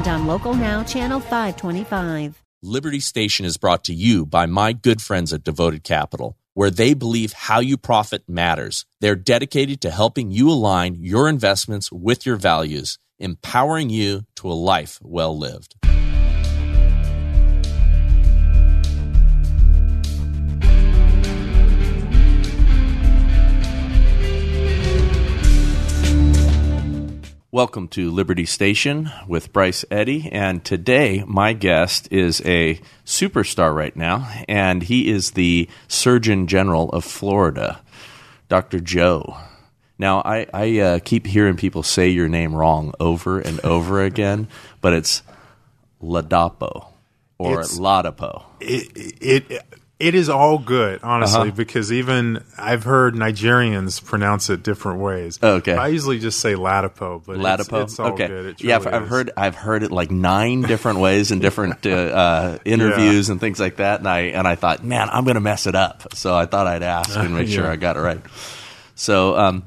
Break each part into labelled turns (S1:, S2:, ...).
S1: and on Local Now, Channel 525.
S2: Liberty Station is brought to you by my good friends at Devoted Capital, where they believe how you profit matters. They're dedicated to helping you align your investments with your values, empowering you to a life well lived. Welcome to Liberty Station with Bryce Eddy. And today, my guest is a superstar right now, and he is the Surgeon General of Florida, Dr. Joe. Now, I, I uh, keep hearing people say your name wrong over and over again, but it's Ladapo or
S3: It's-
S2: Ladapo.
S3: it it it is all good, honestly,
S2: Uh-huh.
S3: because even I've heard Nigerians pronounce it different ways.
S2: Oh, okay.
S3: I usually just say Latipo, but it's-
S2: Latipo.
S3: It's, all
S2: okay.
S3: good. It
S2: yeah, I've
S3: is.
S2: heard I've heard it like nine different ways in different uh, uh, interviews and things like that, and I and I thought, man, I'm going to mess it up. So I thought I'd ask and make sure I got it right. So. Um,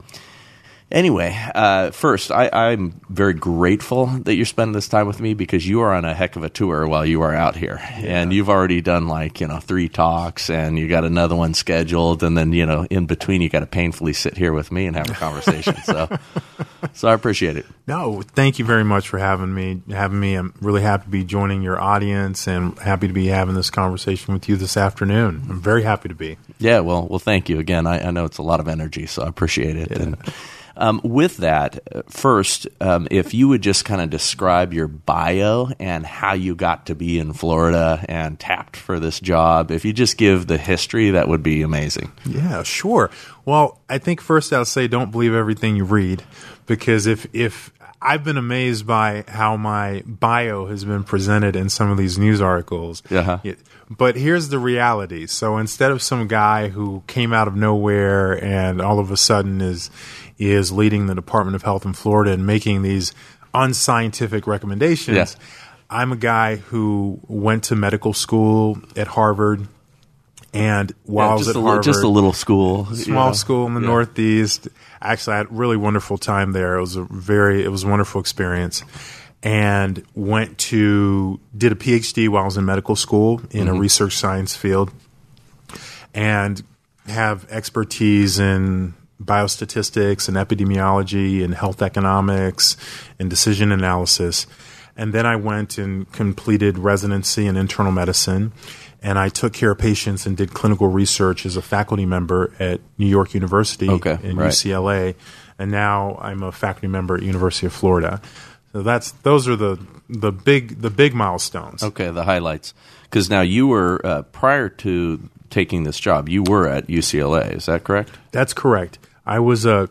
S2: Anyway, uh, first, I, I'm very grateful that you're spending this time with me because you are on a heck of a tour while you are out here, and you've already done like you know three talks, and you got another one scheduled, and then you know in between you got to painfully sit here with me and have a conversation. so, so I appreciate it.
S3: No, thank you very much for having me. Having me, I'm really happy to be joining your audience and happy to be having this conversation with you this afternoon. I'm very happy to be.
S2: Yeah, well, well, thank you again. I, I know it's a lot of energy, so I appreciate it. And um, with that, first, um, if you would just kind of describe your bio and how you got to be in Florida and tapped for this job, if you just give the history, that would be amazing.
S3: Yeah, sure. Well, I think first I'll say don't believe everything you read because if if I've been amazed by how my bio has been presented in some of these news articles.
S2: Uh-huh.
S3: Yeah, But here's the reality. So instead of some guy who came out of nowhere and all of a sudden is is leading the Department of Health in Florida and making these unscientific recommendations,
S2: Yeah.
S3: I'm a guy who went to medical school at Harvard and while I was
S2: just,
S3: at
S2: a, little-
S3: Harvard,
S2: just a little school,
S3: small
S2: know.
S3: school in the
S2: Yeah.
S3: Northeast. Actually, I had a really wonderful time there. It was a very, it was a wonderful experience. And went to did a PhD while I was in medical school in
S2: Mm-hmm.
S3: a research science field, and have expertise in biostatistics and epidemiology and health economics and decision analysis. And then I went and completed residency in internal medicine. And I took care of patients and did clinical research as a faculty member at New York University
S2: Okay,
S3: and
S2: right.
S3: UCLA. And now I'm a faculty member at University of Florida. So that's those are the the big the big milestones.
S2: Okay, the highlights. Because now you were uh, prior to taking this job, you were at UCLA. Is that correct?
S3: That's correct. I was a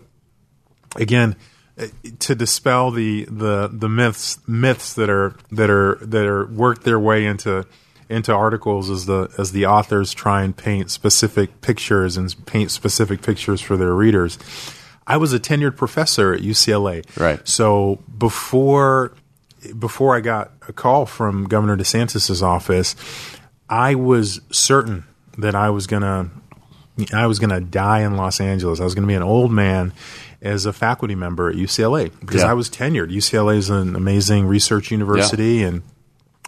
S3: again uh, to dispel the the the myths myths that are that are that are worked their way into into articles as the as the authors try and paint specific pictures and paint specific pictures for their readers. I was a tenured professor at UCLA.
S2: Right.
S3: So before before I got a call from Governor DeSantis's office, I was certain that I was gonna I was gonna die in Los Angeles. I was gonna be an old man as a faculty member at UCLA because
S2: Yeah.
S3: I was tenured. UCLA is an amazing research university, and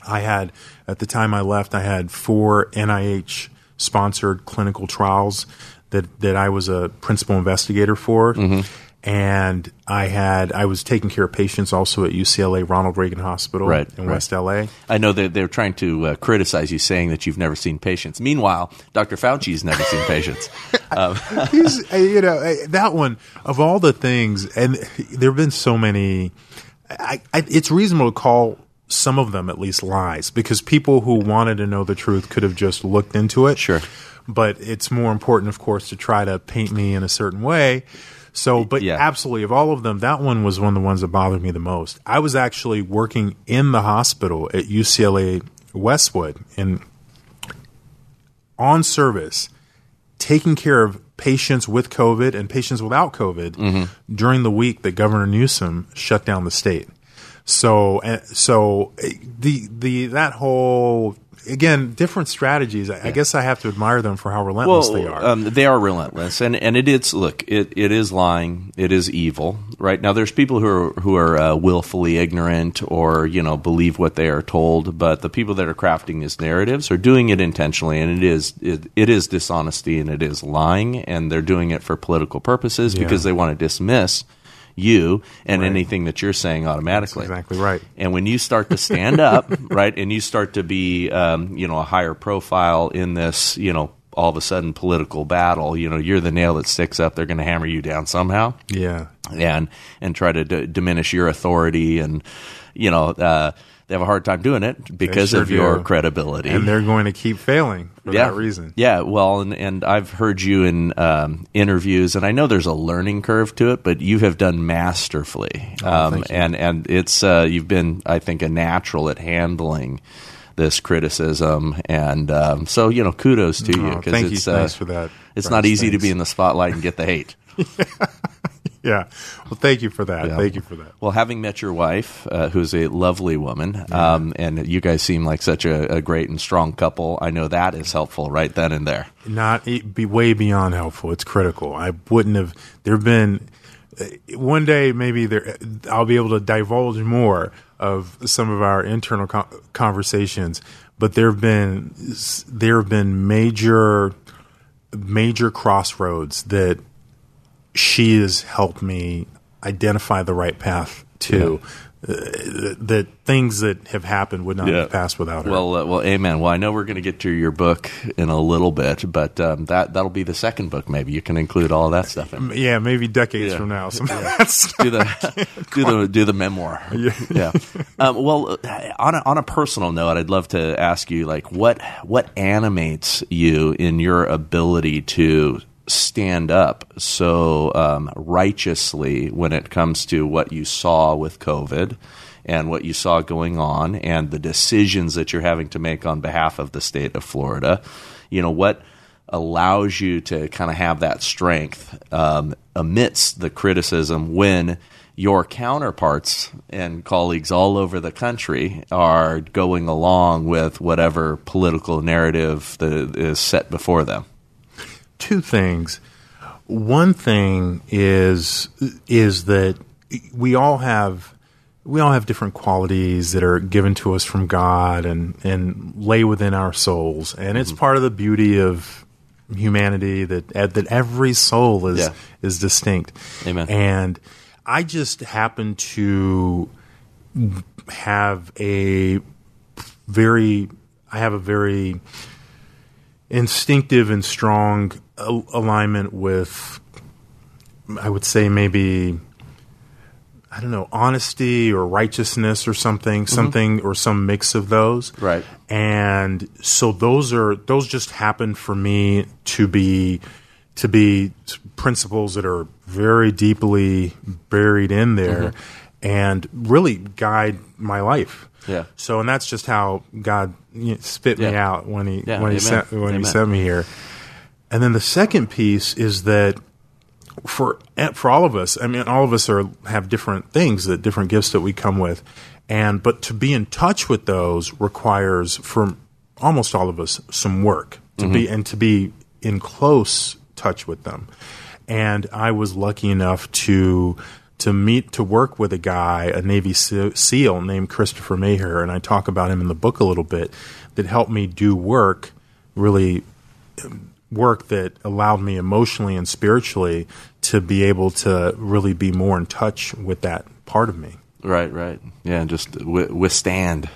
S3: I had at the time I left, I had four NIH sponsored clinical trials that that I was a principal investigator for.
S2: Mm-hmm.
S3: And I had I was taking care of patients also at UCLA Ronald Reagan Hospital
S2: Right,
S3: in
S2: right.
S3: West LA.
S2: I know that they're trying to uh, criticize you, saying that you've never seen patients. Meanwhile, Dr. Fauci's never seen patients.
S3: He's, uh, you know, uh, that one of all the things, and there have been so many. I, I, it's reasonable to call some of them at least lies because people who wanted to know the truth could have just looked into it.
S2: Sure.
S3: But it's more important, of course, to try to paint me in a certain way. So, but
S2: Yeah.
S3: absolutely, of all of them, that one was one of the ones that bothered me the most. I was actually working in the hospital at UCLA Westwood and on service, taking care of patients with COVID and patients without COVID
S2: Mm-hmm.
S3: during the week that Governor Newsom shut down the state. So, uh, so uh, the the that whole again different strategies. I, I guess I have to admire them for how relentless they are.
S2: Um, they are relentless, and and it is look, it, it is lying, it is evil. Right now, there's people who are who are uh, willfully ignorant or you know believe what they are told, but the people that are crafting these narratives are doing it intentionally, and it is it, it is dishonesty and it is lying, and they're doing it for political purposes
S3: Yeah.
S2: because they want to dismiss you and
S3: Right.
S2: anything that you're saying automatically.
S3: exactly right.
S2: And when you start to stand up, right, and you start to be, um, you know, a higher profile in this, you know, all of a sudden political battle, you know, you're the nail that sticks up. They're going to hammer you down somehow,
S3: Yeah,
S2: and and try to d- diminish your authority, and you know, uh, they have a hard time doing it because
S3: sure
S2: of your
S3: do.
S2: credibility.
S3: and they're going to keep failing for
S2: yeah.
S3: that reason.
S2: Yeah, well, and, and I've heard you in um, interviews, and I know there's a learning curve to it, but you have done masterfully, um,
S3: Oh, you.
S2: and and it's uh, you've been, I think, a natural at handling this criticism, and um, so you know, kudos to you
S3: Oh, thank you.
S2: it's uh,
S3: Thanks for that.
S2: It's
S3: Bryce.
S2: not easy to be in the spotlight and get the hate.
S3: Yeah. Well, thank you for that.
S2: Yeah.
S3: Thank you for that.
S2: Well, having met your wife, uh, who's a lovely woman, um, and you guys seem like such a, a great and strong couple, I know that is helpful right then and there.
S3: Not be way beyond helpful. It's critical. I wouldn't have. There've been uh, one day maybe there. I'll be able to divulge more of some of our internal co- conversations, but there've been there have been major major crossroads that she has helped me identify the right path to. Uh, that things that have happened would not
S2: Yeah.
S3: have passed without her.
S2: Well, uh, well, amen. Well, I know we're going to get to your book in a little bit, but um, that that'll be the second book. Maybe you can include all that stuff in.
S3: yeah, maybe decades
S2: Yeah.
S3: from now. Some stuff.
S2: Do the do the do the memoir. Yeah. Um, well, uh, on a, on a personal note, I'd love to ask you, like, what what animates you in your ability to stand up so um, righteously when it comes to what you saw with COVID and what you saw going on and the decisions that you're having to make on behalf of the state of Florida. You know what allows you to kind of have that strength um, amidst the criticism when your counterparts and colleagues all over the country are going along with whatever political narrative that is set before them.
S3: Two things. One thing is is that we all have we all have different qualities that are given to us from God and and lay within our souls, and it's mm-hmm. part of the beauty of humanity that that every soul is
S2: Yeah.
S3: is distinct.
S2: Amen.
S3: And I just happen to have a very I have a very instinctive and strong al- alignment with I would say maybe I don't know honesty or righteousness or something mm-hmm. something or some mix of those.
S2: Right.
S3: and so those are those just happen for me to be to be principles that are very deeply buried in there mm-hmm. and really guide my life
S2: Yeah.
S3: so and that's just how God you know, spit me
S2: Yeah.
S3: out when he
S2: Yeah,
S3: when he sent when
S2: Amen.
S3: he sent me here. And then the second piece is that for for all of us, I mean, all of us are have different things that different gifts that we come with, and but to be in touch with those requires for almost all of us some work to be mm-hmm. and to be in close touch with them. And I was lucky enough to to meet to work with a guy, a Navy SEAL named Christopher Maher, and I talk about him in the book a little bit. That helped me do work, really work that allowed me emotionally and spiritually to be able to really be more in touch with that part of me.
S2: Right, right. Yeah, and just w- withstand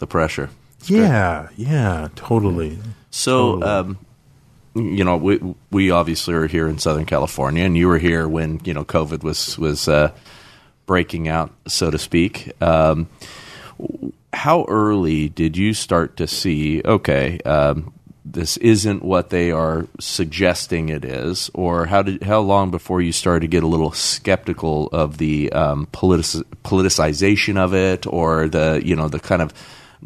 S2: the pressure.
S3: Yeah, yeah, totally.
S2: So,
S3: Totally.
S2: um, you know, we we obviously are here in Southern California, and you were here when you know COVID was was uh, breaking out, so to speak. Um, how early did you start to see? Okay, um, this isn't what they are suggesting it is, or how did how long before you started to get a little skeptical of the um, politic, politicization of it, or the you know the kind of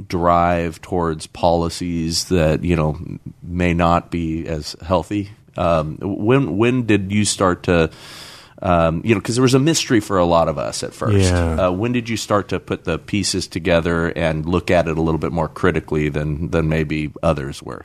S2: drive towards policies that you know may not be as healthy. Um, when when did you start to um, you know, because there was a mystery for a lot of us at first.
S3: Yeah.
S2: Uh, when did you start to put the pieces together and look at it a little bit more critically than than maybe others were?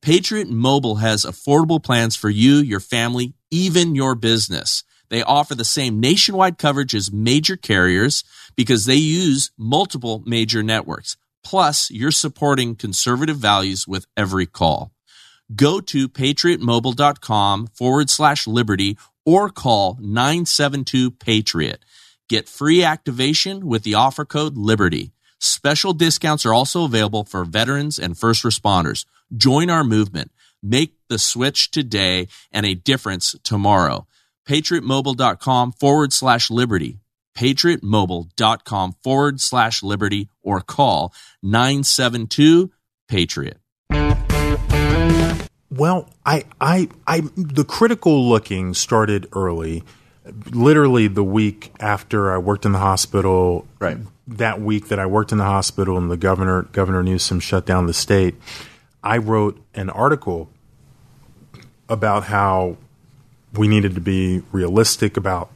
S4: Patriot Mobile has affordable plans for you, your family, even your business. They offer the same nationwide coverage as major carriers because they use multiple major networks. Plus, you're supporting conservative values with every call. Go to patriotmobile.com forward slash liberty or call 972 Patriot. Get free activation with the offer code LIBERTY. Special discounts are also available for veterans and first responders. Join our movement. Make the switch today and a difference tomorrow. PatriotMobile.com forward slash liberty. PatriotMobile.com forward slash liberty or call 972 Patriot.
S3: Well, I, I, I, the critical looking started early. Literally the week after I worked in the hospital.
S2: Right.
S3: That week that I worked in the hospital and the governor, Governor Newsom, shut down the state, I wrote an article about how we needed to be realistic about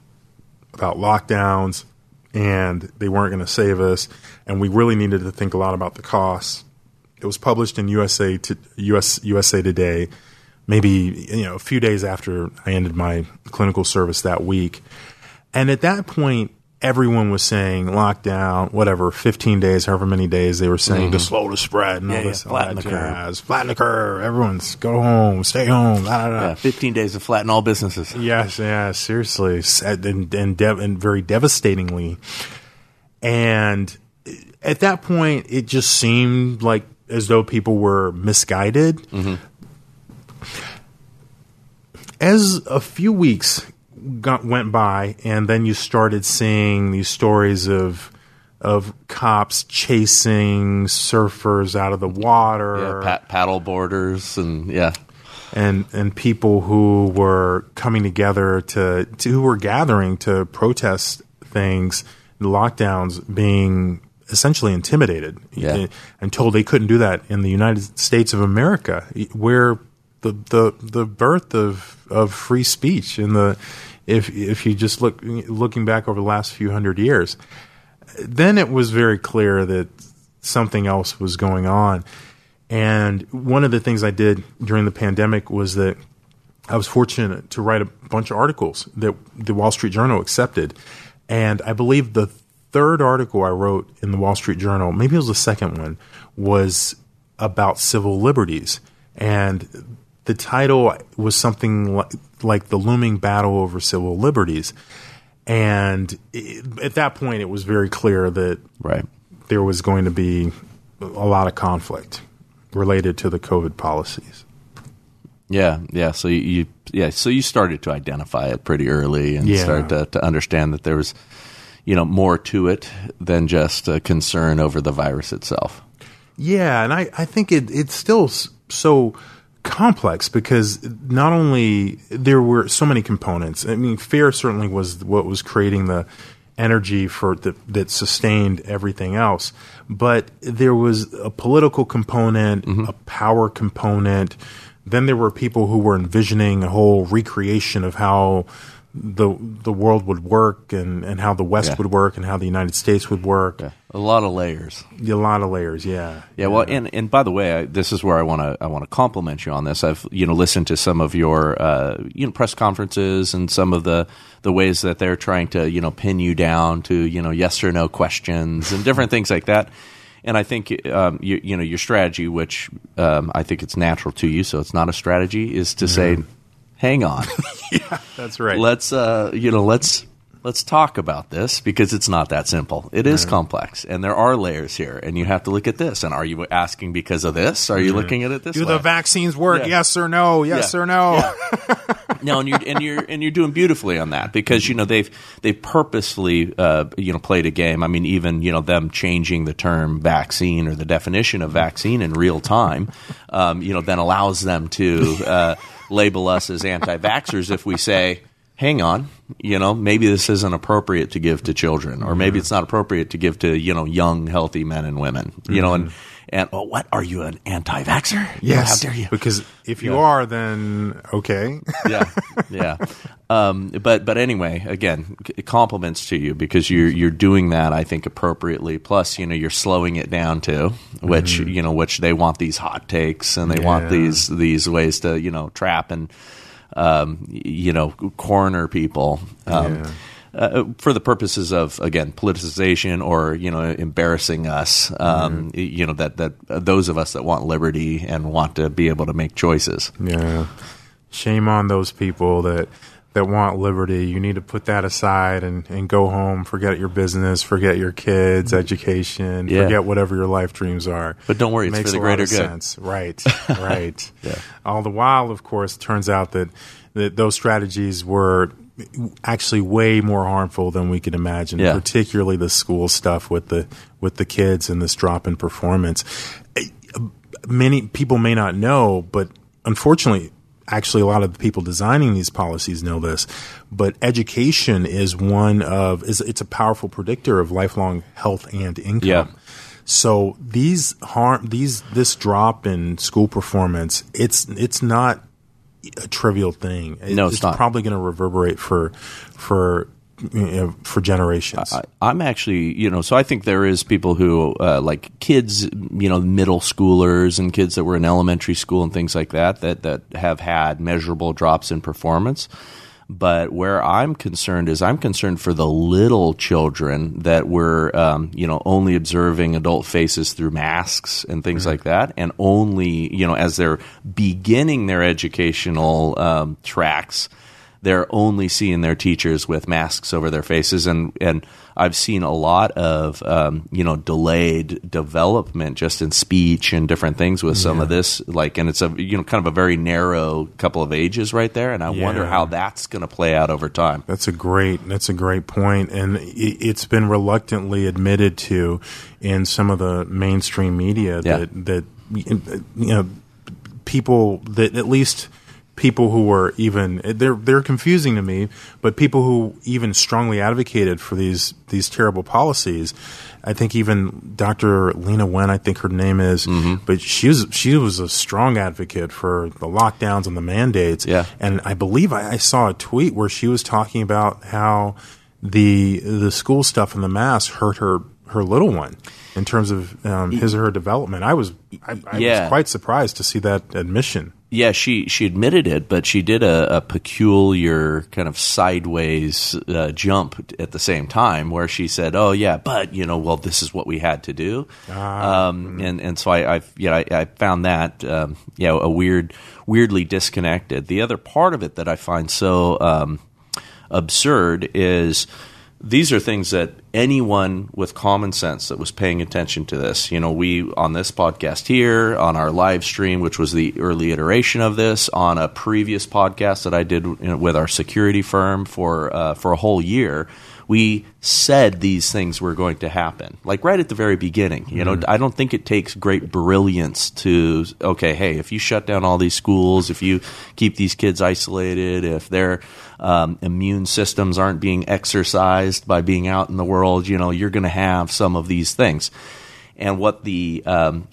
S3: about lockdowns, and they weren't going to save us, and we really needed to think a lot about the costs. It was published in USA to US USA Today, maybe you know a few days after I ended my clinical service that week, and at that point, everyone was saying lockdown, whatever, fifteen days, however many days they were saying to slow the spread and all
S2: Mm-hmm. Yeah,
S3: this,
S2: yeah,
S3: all
S2: flatten the curve.
S3: flatten the curve. Everyone's go home, stay home. Da, da, da.
S2: Yeah, 15 days to flatten all businesses.
S3: Yes, yeah, seriously, and and, and very devastatingly. And at that point, it just seemed like as though people were misguided. As a few weeks got, went by, and then you started seeing these stories of of cops chasing surfers out of the water
S2: Yeah, paddle boarders and yeah.
S3: and and people who were coming together to, to who were gathering to protest things, lockdowns being essentially intimidated
S2: Yeah.
S3: Eh, and told they couldn't do that in the United States of America, where the the the birth of of free speech and the if if you just look looking back over the last few hundred years, then it was very clear that something else was going on. And one of the things I did during the pandemic was that I was fortunate to write a bunch of articles that the Wall Street Journal accepted. And I believe the third article I wrote in the Wall Street Journal, maybe it was the second one, was about civil liberties. And the title was something like, like The Looming Battle Over Civil Liberties. And it, at that point, it was very clear that
S2: Right.
S3: there was going to be a lot of conflict related to the COVID policies.
S2: Yeah, yeah. So you, you yeah, so you started to identify it pretty early and
S3: Yeah.
S2: started to, to understand that there was, you know, more to it than just a concern over the virus itself.
S3: Yeah, and I, I think it, it's still so complex because not only there were so many components. I mean, fear certainly was what was creating the energy for the, that sustained everything else, but there was a political component, mm-hmm. a power component. Then there were people who were envisioning a whole recreation of how the the world would work and, and how the West
S2: Yeah.
S3: would work and how the United States would work.
S2: A lot of layers.
S3: A lot of layers, yeah.
S2: Yeah, well, and and by the way, I, this is where I want to I want to compliment you on this. I've you know listened to some of your uh, you know press conferences and some of the the ways that they're trying to you know pin you down to you know yes or no questions and different things like that. And I think um, you, you know your strategy, which um, I think it's natural to you, so it's not a strategy, is to say, "Hang on, yeah,
S3: That's right.
S2: let's uh, you know let's let's talk about this because it's not that simple. It is complex, and there are layers here, and you have to look at this. And are you asking because of this? Are you looking at it this
S3: Do
S2: way?
S3: the vaccines work?
S2: Yeah.
S3: Yes or no? Yes
S2: Yeah.
S3: or no?
S2: no, and you're and you're and you're doing beautifully on that because you know they've they purposefully uh, you know played a game. I mean, even you know them changing the term vaccine or the definition of vaccine in real time, um, you know, then allows them to uh, label us as anti-vaxxers if we say. Hang on, you know, maybe this isn't appropriate to give to children, or maybe mm-hmm. it's not appropriate to give to you know young, healthy men and women. You know, and mm-hmm. And oh, what are you an anti-vaxer?
S3: Yes.
S2: how dare you?
S3: Because if you
S2: Yeah.
S3: are, then okay.
S2: yeah, yeah. Um, but but anyway, again, compliments to you because you're you're doing that. I think appropriately. Plus, you know, you're slowing it down too, which you know, which they want these hot takes and they want these these ways to you know trap and um, you know corner people. Um,
S3: Yeah.
S2: Uh, for the purposes of again politicization or you know embarrassing us, um, y- you know that that uh, those of us that want liberty and want to be able to make choices.
S3: Yeah. Shame on those people that that want liberty. You need to put that aside and, and go home, forget your business, forget your kids, education,
S2: Yeah.
S3: forget whatever your life dreams are.
S2: But don't worry, it's
S3: Makes
S2: for the greater good.
S3: Sense. Right. Right.
S2: Yeah.
S3: All the while, of course, turns out that, that those strategies were actually way more harmful than we could imagine,
S2: Yeah.
S3: particularly the school stuff with the with the kids and this drop in performance many people may not know, but unfortunately, actually, a lot of the people designing these policies know this. But education is one of is it's a powerful predictor of lifelong health and income.
S2: Yeah.
S3: So these harm these this drop in school performance, it's it's not a trivial thing. It-
S2: No, it's not.
S3: probably going to reverberate for for you know, for generations.
S2: I, I'm actually, you know, so I think there is people who uh, like kids, you know, middle schoolers and kids that were in elementary school and things like that that that have had measurable drops in performance. But where I'm concerned is I'm concerned for the little children that were, um, you know, only observing adult faces through masks and things like that, and only, you know, as they're beginning their educational um, tracks they're only seeing their teachers with masks over their faces. And and I've seen a lot of um, you know delayed development just in speech and different things with some of this like and it's a you know kind of a very narrow couple of ages right there and I wonder how that's going to play out over time.
S3: That's a great. That's a great point, and it, it's been reluctantly admitted to in some of the mainstream media
S2: Yeah.
S3: that that you know people that at least people who were even they're they're confusing to me, but people who even strongly advocated for these these terrible policies. I think even Dr. Lena Wen, I think her name is,
S2: Mm-hmm.
S3: but she was she was a strong advocate for the lockdowns and the mandates.
S2: Yeah.
S3: And I believe I, I saw a tweet where she was talking about how the the school stuff and the masks hurt her her little one in terms of um, his or her development. I was I, I
S2: Yeah.
S3: was quite surprised to see that admission.
S2: Yeah, she she admitted it, but she did a, a peculiar kind of sideways uh, jump at the same time, where she said, "Oh yeah, but you know, well, this is what we had to do," um, and and so I, I yeah I, I found that um, yeah a weird weirdly disconnected. The other part of it that I find so um, absurd is these are things that anyone with common sense that was paying attention to this, you know, we on this podcast here, on our live stream, which was the early iteration of this, on a previous podcast that I did with our security firm for uh, for a whole year, we said these things were going to happen, like right at the very beginning. You know, I don't think it takes great brilliance to okay, hey, if you shut down all these schools, if you keep these kids isolated, if their um, immune systems aren't being exercised by being out in the world, you know, you're going to have some of these things. And what the um,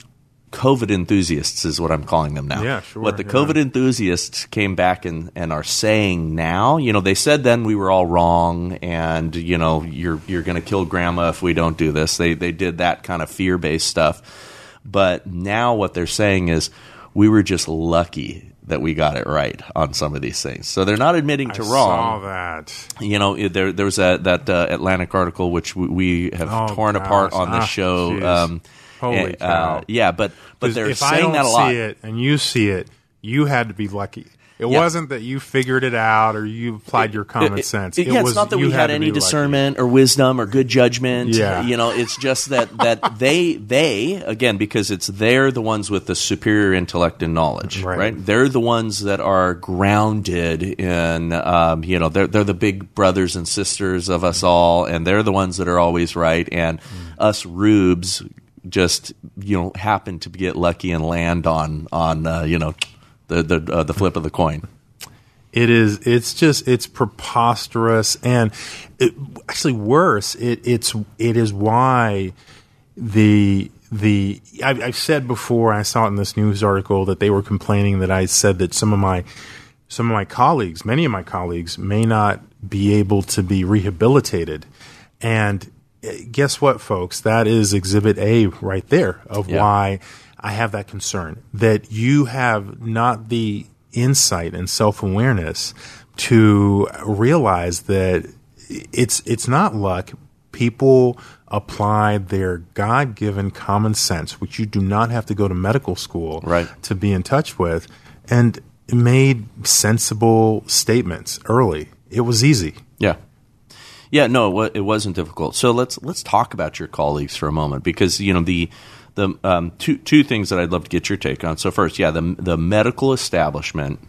S2: COVID enthusiasts is what I'm calling them now.
S3: Yeah, sure,
S2: What the
S3: yeah.
S2: COVID enthusiasts came back and, and are saying now, you know, they said then we were all wrong, and you know, you're you're going to kill grandma if we don't do this. They they did that kind of fear based stuff, but now what they're saying is we were just lucky that we got it right on some of these things. So they're not admitting to
S3: I
S2: wrong
S3: saw that.
S2: you know, there there was that that uh, Atlantic article which we, we have
S3: Oh,
S2: torn apart on this show. Um,
S3: Holy
S2: uh,
S3: cow.
S2: yeah, but but they're
S3: if I
S2: saying
S3: don't
S2: that a
S3: see
S2: lot.
S3: it and you see it, you had to be lucky. It
S2: Yeah.
S3: wasn't that you figured it out or you applied your common
S2: It-
S3: sense.
S2: it- yeah,
S3: was
S2: it's not that we had
S3: to
S2: any
S3: be lucky.
S2: discernment or wisdom or good judgment.
S3: Yeah.
S2: You know, it's just that that they they again because it's they're the ones with the superior intellect and knowledge,
S3: Right.
S2: right? They're the ones that are grounded in um, you know they're they're the big brothers and sisters of us all, and they're the ones that are always right, and us rubes just you know happen to get lucky and land on on uh, you know the the uh, the flip of the coin.
S3: It is. It's just. It's preposterous, and it, actually worse. It, it's. It is why the the I've, I've said before. I saw it in this news article that they were complaining that I said that some of my some of my colleagues, many of my colleagues, may not be able to be rehabilitated, and guess what, folks? That is Exhibit A right there of
S2: Yeah.
S3: why I have that concern that you have not the insight and self awareness to realize that it's it's not luck. People apply their God given common sense, which you do not have to go to medical school
S2: Right.
S3: to be in touch with, and made sensible statements early. It was easy.
S2: Yeah. Yeah, no, it, wasn't difficult. So let's let's talk about your colleagues for a moment because you know the the um, two two things that I'd love to get your take on. So first, yeah, the the medical establishment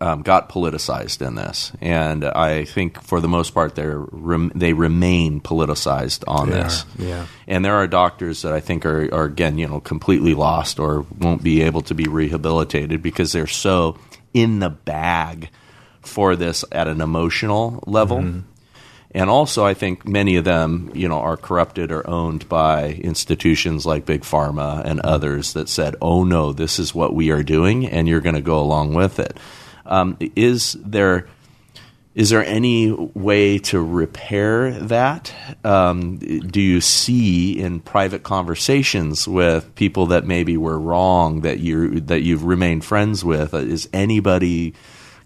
S2: um, got politicized in this, and I think for the most part they rem- they remain politicized on
S3: They
S2: this.
S3: are, yeah.
S2: And there are doctors that I think are, are again, you know, completely lost or won't be able to be rehabilitated because they're so in the bag for this at an emotional level. And also, I think many of them, you know, are corrupted or owned by institutions like Big Pharma and others that said, "Oh no, this is what we are doing, and you're going to go along with it." Um, is there is there any way to repair that? Um, do you see in private conversations with people that maybe were wrong that you that you've remained friends with? Is anybody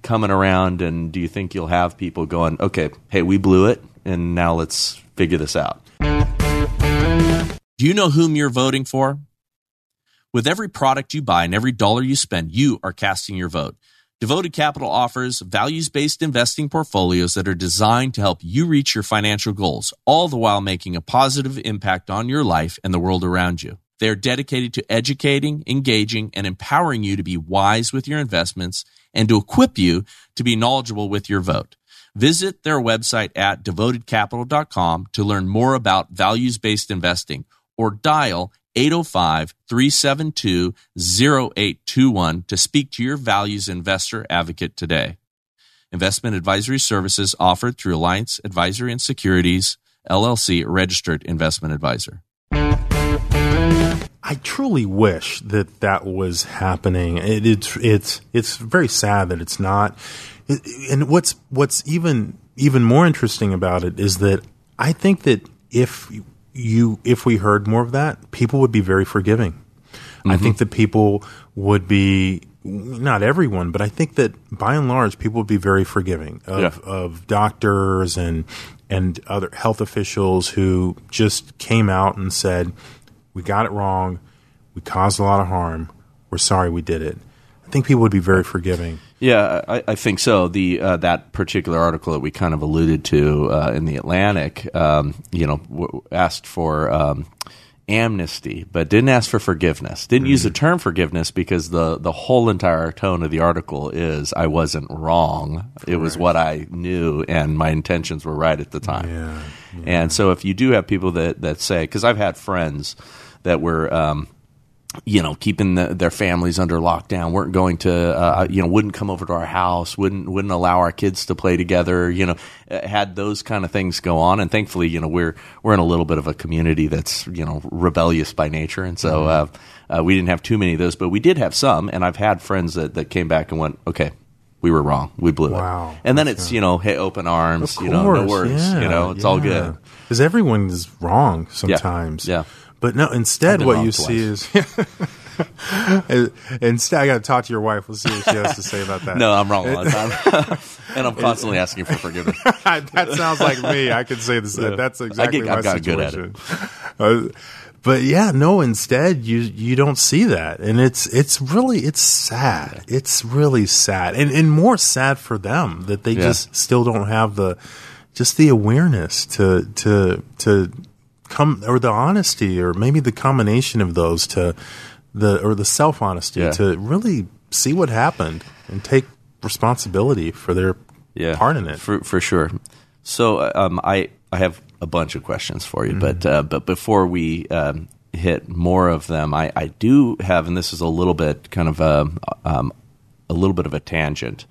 S2: coming around, and do you think you'll have people going, "Okay, hey, we blew it, and now let's figure this out"?
S4: Do you know whom you're voting for? With every product you buy and every dollar you spend, you are casting your vote. Devoted Capital offers values based investing portfolios that are designed to help you reach your financial goals, all the while making a positive impact on your life and the world around you. They are dedicated to educating, engaging, and empowering you to be wise with your investments and to equip you to be knowledgeable with your vote. Visit their website at devotedcapital.com to learn more about values based investing or dial 805 372 0821 to speak to your values investor advocate today. Investment advisory services offered through Alliance Advisory and Securities, LLC, registered investment advisor.
S3: I truly wish that that was happening. It, it's it's it's very sad that it's not. It- And what's what's even even more interesting about it is that I think that if you if we heard more of that, people would be very forgiving. I mm-hmm. think that people would be not everyone, but I think that by and large, people would be very forgiving of,
S2: Yeah.
S3: of doctors and and other health officials who just came out and said, "We got it wrong. We caused a lot of harm. We're sorry we did it." I think people would be very forgiving.
S2: Yeah, I, I think so. The uh, that particular article that we kind of alluded to uh, in the Atlantic, um, you know, w- asked for um, amnesty, but didn't ask for forgiveness. Didn't use the term forgiveness because the the whole entire tone of the article is I wasn't wrong. It was what I knew, and my intentions were right at the time.
S3: Yeah,
S2: And so, if you do have people that that say, because I've had friends that were. Um, you know, keeping the, their families under lockdown, weren't going to, uh, you know, wouldn't come over to our house, wouldn't wouldn't allow our kids to play together. You know, uh, had those kind of things go on, and thankfully, you know, we're we're in a little bit of a community that's you know rebellious by nature, and so uh, uh, we didn't have too many of those, but we did have some, and I've had friends that that came back and went, okay. We were wrong. We blew
S3: Wow.
S2: it. And then it's, you know, hey, open arms,
S3: Of
S2: you know, no
S3: course,
S2: worries.
S3: yeah,
S2: you know, it's all good.
S3: Because everyone is wrong sometimes.
S2: yeah.
S3: But no, instead, what you see is. Instead, I got to talk to your wife. We'll see what she has to say about that.
S2: No, I'm wrong all the time. and I'm constantly asking for forgiveness.
S3: that sounds like me. I could say this. That's exactly
S2: I get-
S3: my
S2: I've got good at
S3: situation. Uh, but yeah, no. Instead, you you don't see that, and it's it's really it's sad. It's really sad, and and more sad for them that they
S2: Yeah.
S3: just still don't have the just the awareness to to to come or the honesty or maybe the combination of those to the or the self honesty
S2: Yeah.
S3: to really see what happened and take responsibility for their
S2: yeah,
S3: part in it.
S2: for for sure. So um, I I have a bunch of questions for you, but
S3: Mm-hmm.
S2: uh, but before we um, hit more of them, I, I do have, and this is a little bit kind of a, um, a little bit of a tangent.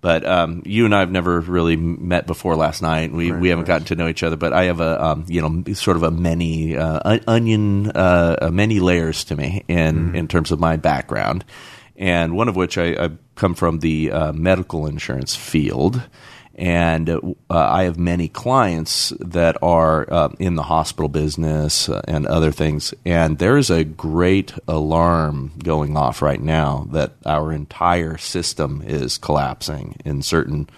S2: But um, you and I have never really met before last night. We we haven't gotten to know each other. But I have a um, you know sort of a many uh, on- onion uh, uh, many layers to me in in terms of my background, and one of which I, I come from the uh, medical insurance field, and uh, I have many clients that are uh, in the hospital business uh, and other things. And there is a great alarm going off right now that our entire system is collapsing in certain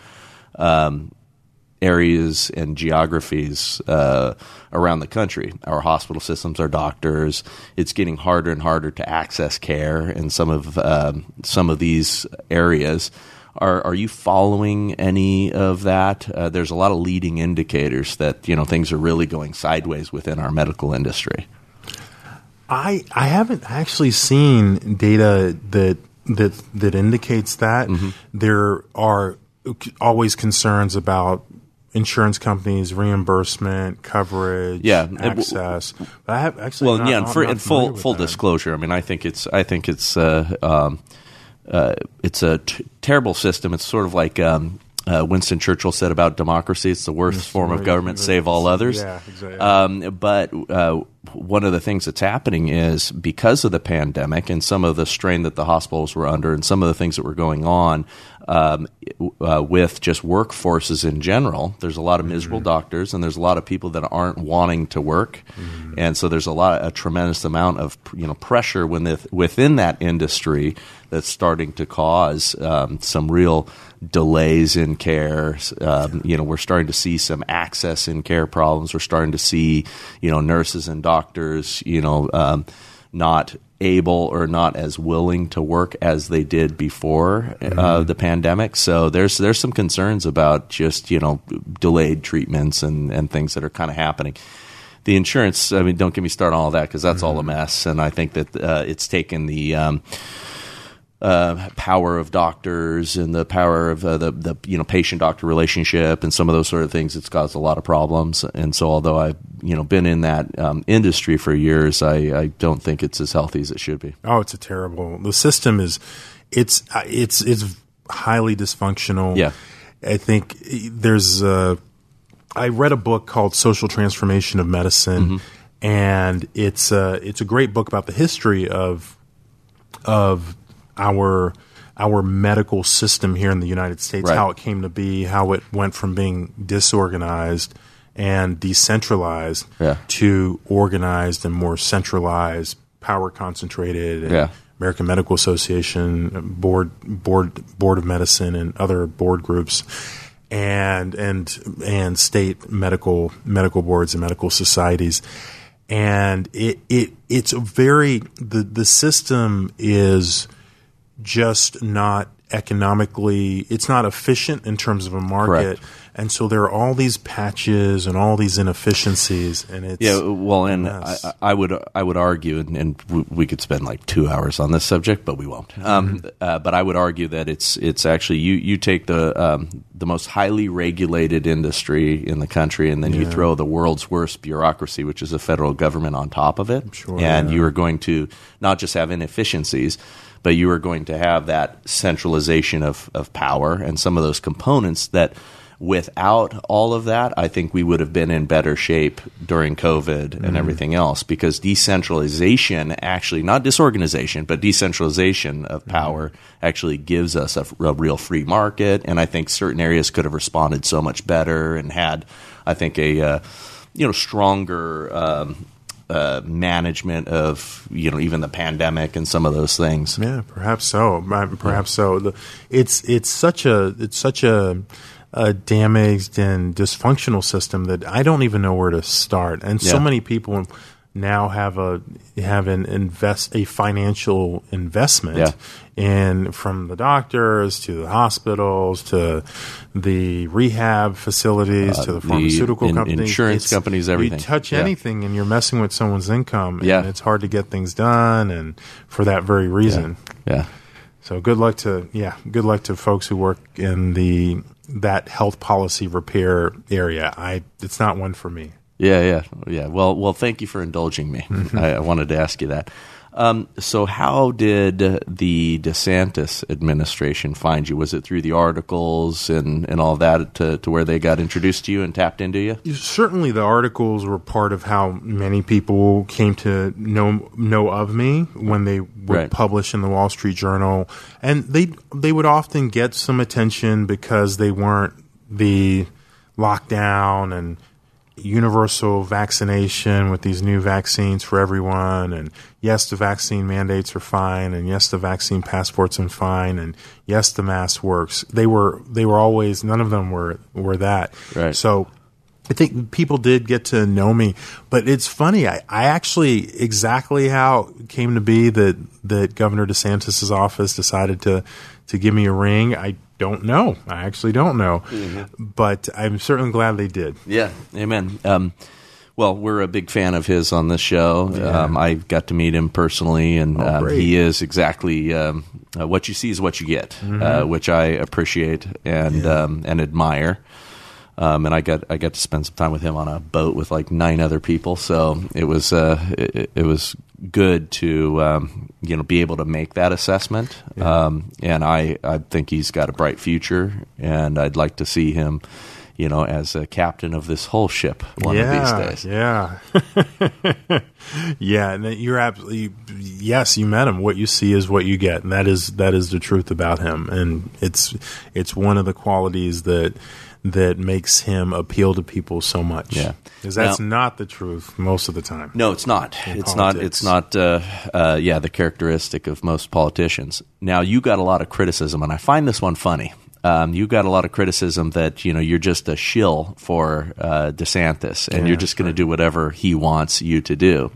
S2: um, areas and geographies uh, around the country. Our hospital systems, our doctors, it's getting harder and harder to access care in some of um, some of these areas. Are are you following any of that? Uh, there's a lot of leading indicators that you know things are really going sideways within our medical industry.
S3: I I haven't actually seen data that that that indicates that
S2: Mm-hmm.
S3: there are always concerns about insurance companies reimbursement coverage
S2: Yeah,
S3: access but I have actually
S2: well,
S3: not,
S2: yeah, and for in full full
S3: that.
S2: disclosure, I mean, I think it's I think it's uh, um, uh, it's a t- terrible system. It's sort of like um, uh, Winston Churchill said about democracy: it's the worst form of government,
S3: right.
S2: save all others.
S3: Yeah, exactly.
S2: Um, but uh, one of the things that's happening is because of the pandemic and some of the strain that the hospitals were under, and some of the things that were going on um, uh, with just workforces in general. There's a lot of miserable doctors, and there's a lot of people that aren't wanting to work, and so there's a lot, a tremendous amount of you know pressure within within that industry that's starting to cause um, some real delays in care. Um, you know, we're starting to see some access in care problems. We're starting to see, you know, nurses and doctors, you know, um, not able or not as willing to work as they did before uh, the pandemic. So there's there's some concerns about just you know delayed treatments and and things that are kind of happening. The insurance, I mean, don't get me started on all that because that's all a mess, and I think that uh, it's taken the um, uh, power of doctors and the power of uh, the the you know patient doctor relationship and some of those sort of things. It's caused a lot of problems. And so, although I've you know been in that um, industry for years, I, I don't think it's as healthy as it should be.
S3: oh it's a terrible the system is it's it's it's highly dysfunctional
S2: Yeah.
S3: I think there's uh, I read a book called Social Transformation of Medicine,
S2: Mm-hmm.
S3: and it's uh, it's a great book about the history of of our our medical system here in the United States,
S2: Right.
S3: how it came to be, how it went from being disorganized and decentralized
S2: Yeah.
S3: to organized and more centralized, power concentrated. And
S2: Yeah.
S3: American Medical Association, board board board of medicine, and other board groups, and and and state medical medical boards and medical societies, and it it it's very the the system is just not economically it's not efficient in terms of a market
S2: Correct.
S3: and so there are all these patches and all these inefficiencies and it's
S2: Yeah, well, and I. I would I would argue, and, and we could spend like two hours on this subject, but we won't. Um, uh, but I would argue that it's it's actually you you take the um, the most highly regulated industry in the country, and then you throw the world's worst bureaucracy, which is the federal government, on top of it,
S3: Sure,
S2: and
S3: yeah.
S2: you are going to not just have inefficiencies. But you are going to have that centralization of, of power and some of those components that without all of that, I think we would have been in better shape during COVID and everything else because decentralization actually, not disorganization, but decentralization of power actually gives us a, a real free market. And I think certain areas could have responded so much better and had, I think, a, uh, you know, stronger, um, uh, management of you know even the pandemic and some of those things.
S3: Yeah, perhaps so. Perhaps so. It's it's such a it's such a, a damaged and dysfunctional system that I don't even know where to start. And so
S2: Yeah.
S3: many people now have a have an invest a financial investment
S2: Yeah.
S3: in from the doctors to the hospitals to the rehab facilities to the
S2: Uh, the
S3: pharmaceutical
S2: in-
S3: companies,
S2: insurance
S3: It's-
S2: companies, everything.
S3: You touch
S2: Yeah.
S3: anything, and you're messing with someone's income,
S2: Yeah.
S3: and it's hard to get things done, and for that very reason.
S2: Yeah.
S3: So good luck to yeah, good luck to folks who work in the that health policy repair area. I it's not one for me.
S2: Yeah, yeah, yeah. Well, well, thank you for indulging me. I, I wanted to ask you that. Um, so, how did the DeSantis administration find you? Was it through the articles and, and all that to, to where they got introduced to you and tapped into you?
S3: Certainly, the articles were part of how many people came to know know of me when they would
S2: Right.
S3: publish in the Wall Street Journal, and they they would often get some attention because they weren't the lockdown and universal vaccination with these new vaccines for everyone and yes the vaccine mandates are fine and yes the vaccine passports are fine and yes the mask works they were they were always none of them were were that
S2: Right.
S3: so I think people did get to know me, but it's funny. I, I actually exactly how it came to be that that Governor DeSantis's office decided to to give me a ring. I don't know. I actually don't know, but I'm certainly glad they did.
S2: Yeah, amen. Um, well, we're a big fan of his on this show. Um, I got to meet him personally, and
S3: Oh,
S2: um, he is exactly um, uh, what you see is what you get, uh, which I appreciate and um, and admire. Um, and I got I got to spend some time with him on a boat with like nine other people, so it was uh, it, it was good to um, you know be able to make that assessment. Um, and I I think he's got a bright future, and I'd like to see him, you know, as a captain of this whole ship one
S3: yeah,
S2: of these days.
S3: Yeah, yeah, and you're absolutely yes. You met him. What you see is what you get, and that is that is the truth about him. And it's it's one of the qualities that that makes him appeal to people so much.
S2: Yeah.
S3: because that's
S2: Now-
S3: not the truth most of the time.
S2: No, it's not. It's not. It's not. Uh, uh, yeah, the characteristic of most politicians. Now, you got a lot of criticism, and I find this one funny. Um, you got a lot of criticism that you know you're just a shill for uh, DeSantis, and
S3: Yeah,
S2: you're just going to do whatever he wants you to do.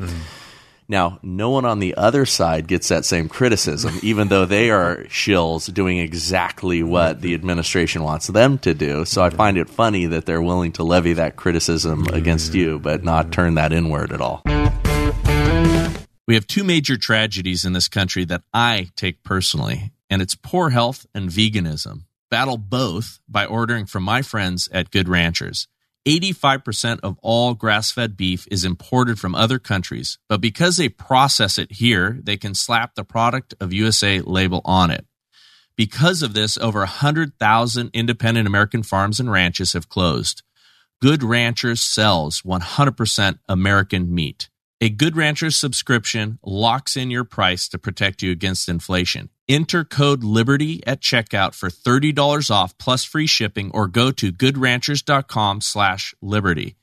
S2: Now, no one on the other side gets that same criticism, even though they are shills doing exactly what the administration wants them to do. So I find it funny that they're willing to levy that criticism mm-hmm. against you, but not mm-hmm. turn that inward at all.
S4: We have two major tragedies in this country that I take personally, and it's poor health and veganism. Battle both by ordering from my friends at Good Ranchers. 85% of all grass fed beef is imported from other countries, but because they process it here, they can slap the product of USA label on it. Because of this, over 100,000 independent American farms and ranches have closed. Good Ranchers sells 100% American meat. A Good Ranchers subscription locks in your price to protect you against inflation. Enter code LIBERTY at checkout for $30 off plus free shipping or go to goodranchers.com slash liberty.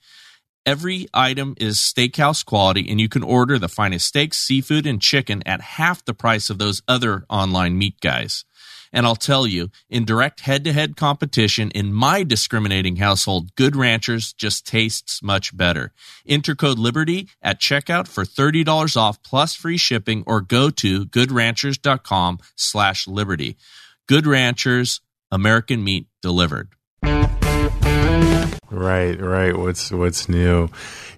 S4: Every item is steakhouse quality and you can order the finest steaks, seafood, and chicken at half the price of those other online meat guys. And I'll tell you, in direct head to head competition in my discriminating household, Good Ranchers just tastes much better. Enter code LIBERTY at checkout for $30 off plus free shipping or go to goodranchers.com slash liberty. Good Ranchers, American meat delivered.
S3: Right, right. What's what's new?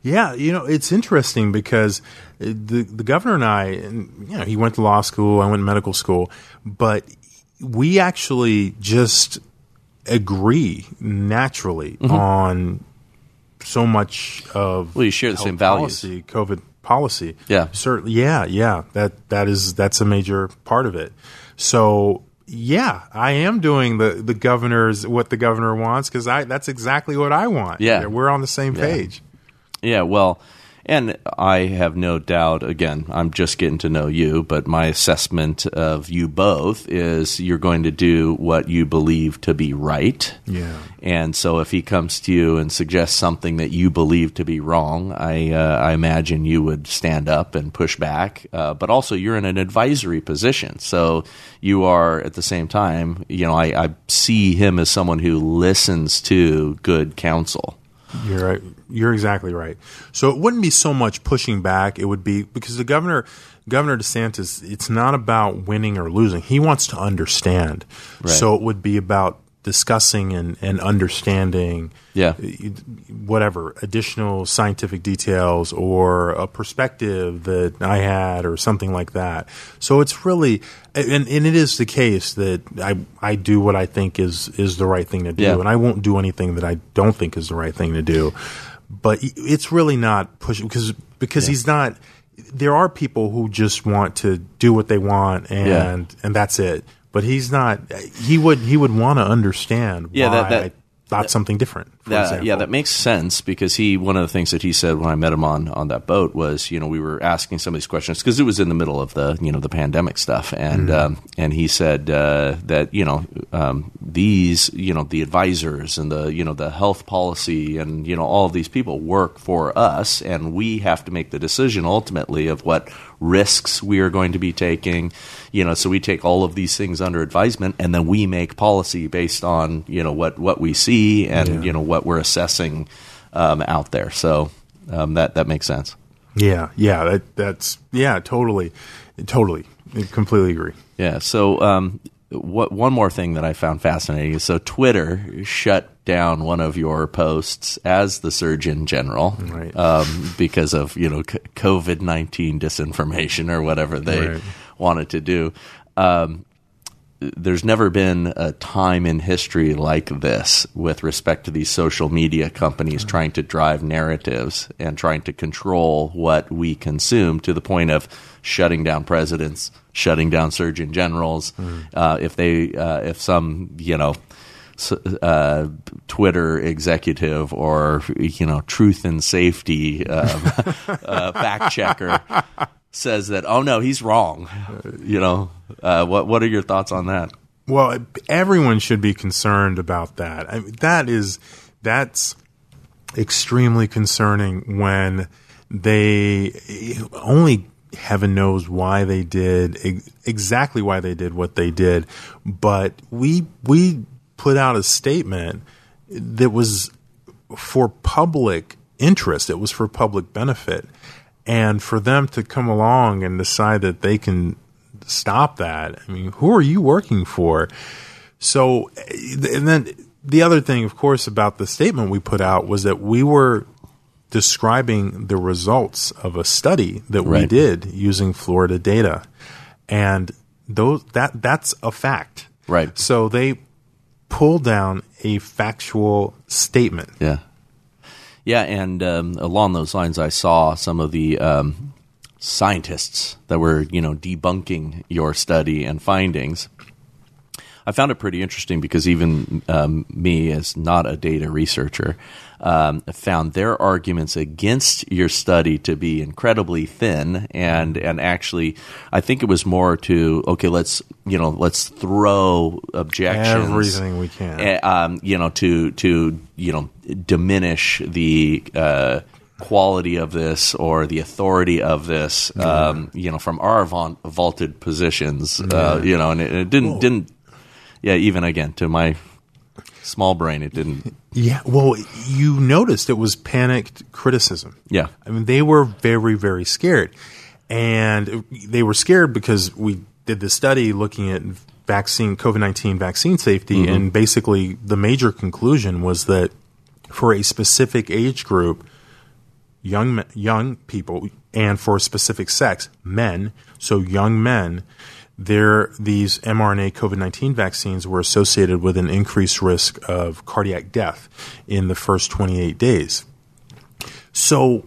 S3: Yeah, you know, it's interesting because the the governor and I, you know, he went to law school, I went to medical school, but we actually just agree naturally mm-hmm. on so much of
S2: Well, you share the same values.
S3: policy, COVID policy.
S2: Yeah.
S3: certainly. Yeah, yeah. That that is that's a major part of it. So yeah, I am doing the the governor's what the governor wants because I that's exactly what I want.
S2: Yeah.
S3: we're on the same page.
S2: Yeah, well, and I have no doubt, again, I'm just getting to know you, but my assessment of you both is you're going to do what you believe to be right.
S3: Yeah.
S2: And so if he comes to you and suggests something that you believe to be wrong, I, uh, I imagine you would stand up and push back. Uh, but also, you're in an advisory position. So you are, at the same time, you know, I, I see him as someone who listens to good counsel.
S3: You're right. You're exactly right. So it wouldn't be so much pushing back. It would be because the governor, Governor DeSantis, it's not about winning or losing. He wants to understand.
S2: Right.
S3: So it would be about discussing and, and understanding
S2: Yeah.
S3: whatever additional scientific details or a perspective that I had or something like that. So it's really and, and it is the case that I I do what I think is is the right thing to do
S2: Yeah.
S3: and I won't do anything that I don't think is the right thing to do. But it's really not pushing because because he's not there are people who just want to do what they want and and that's it. But he's not he would he would want to understand
S2: Yeah,
S3: why
S2: that- that-
S3: I thought something different. For
S2: That-
S3: example.
S2: yeah, that makes sense because he one of the things that he said when I met him on on that boat was you know we were asking some of these questions because it was in the middle of the you know the pandemic stuff and um, and he said uh, that you know um, these you know the advisors and the you know the health policy and you know all of these people work for us and we have to make the decision ultimately of what risks we are going to be taking you know so we take all of these things under advisement and then we make policy based on you know what what we see and
S3: Yeah.
S2: you know what we're assessing um, out there so um, that that makes sense
S3: Yeah, yeah, that, that's yeah, totally, totally, I completely agree.
S2: yeah so um, what one more thing that I found fascinating is so Twitter shut down one of your posts as the Surgeon General
S3: Right.
S2: um, because of you know COVID nineteen disinformation or whatever they
S3: Right.
S2: Wanted to do. Um, there's never been a time in history like this with respect to these social media companies trying to drive narratives and trying to control what we consume to the point of shutting down presidents, shutting down surgeon generals. Uh, if they, uh, if some, you know, uh, Twitter executive or you know, truth and safety um, uh, fact checker says that, oh no, he's wrong. You know, uh, what what are your thoughts on that?
S3: Well, everyone should be concerned about that. I mean, that is that's extremely concerning when they only heaven knows why they did exactly why they did what they did, but we we put out a statement that was for public interest. It was for public benefit. And for them to come along and decide that they can stop that, I mean, who are you working for? So, and then the other thing, of course, about the statement we put out was that we were describing the results of a study that we did using Florida data. And those that that's a fact.
S2: Right.
S3: So they pulled down a factual statement.
S2: Yeah, yeah, and um, along those lines, I saw some of the um, scientists that were you know debunking your study and findings. I found it pretty interesting because even um, me, as not a data researcher, um, found their arguments against your study to be incredibly thin, and and actually, I think it was more to okay, let's you know let's throw objections,
S3: Everything we can.
S2: eh, um, you know, to to you know diminish the. Uh, quality of this or the authority of this um, you know from our vault- vaulted positions uh, you know and it, it didn't didn't yeah even again to my small brain it didn't
S3: Yeah, well, you noticed it was panicked criticism.
S2: yeah
S3: I mean, they were very, very scared. And they were scared because we did this study looking at vaccine, COVID 19 vaccine safety. Mm-hmm. And basically, the major conclusion was that for a specific age group, young, young people, and for a specific sex, men, so young men, there these mRNA COVID nineteen vaccines were associated with an increased risk of cardiac death in the first twenty eight days. So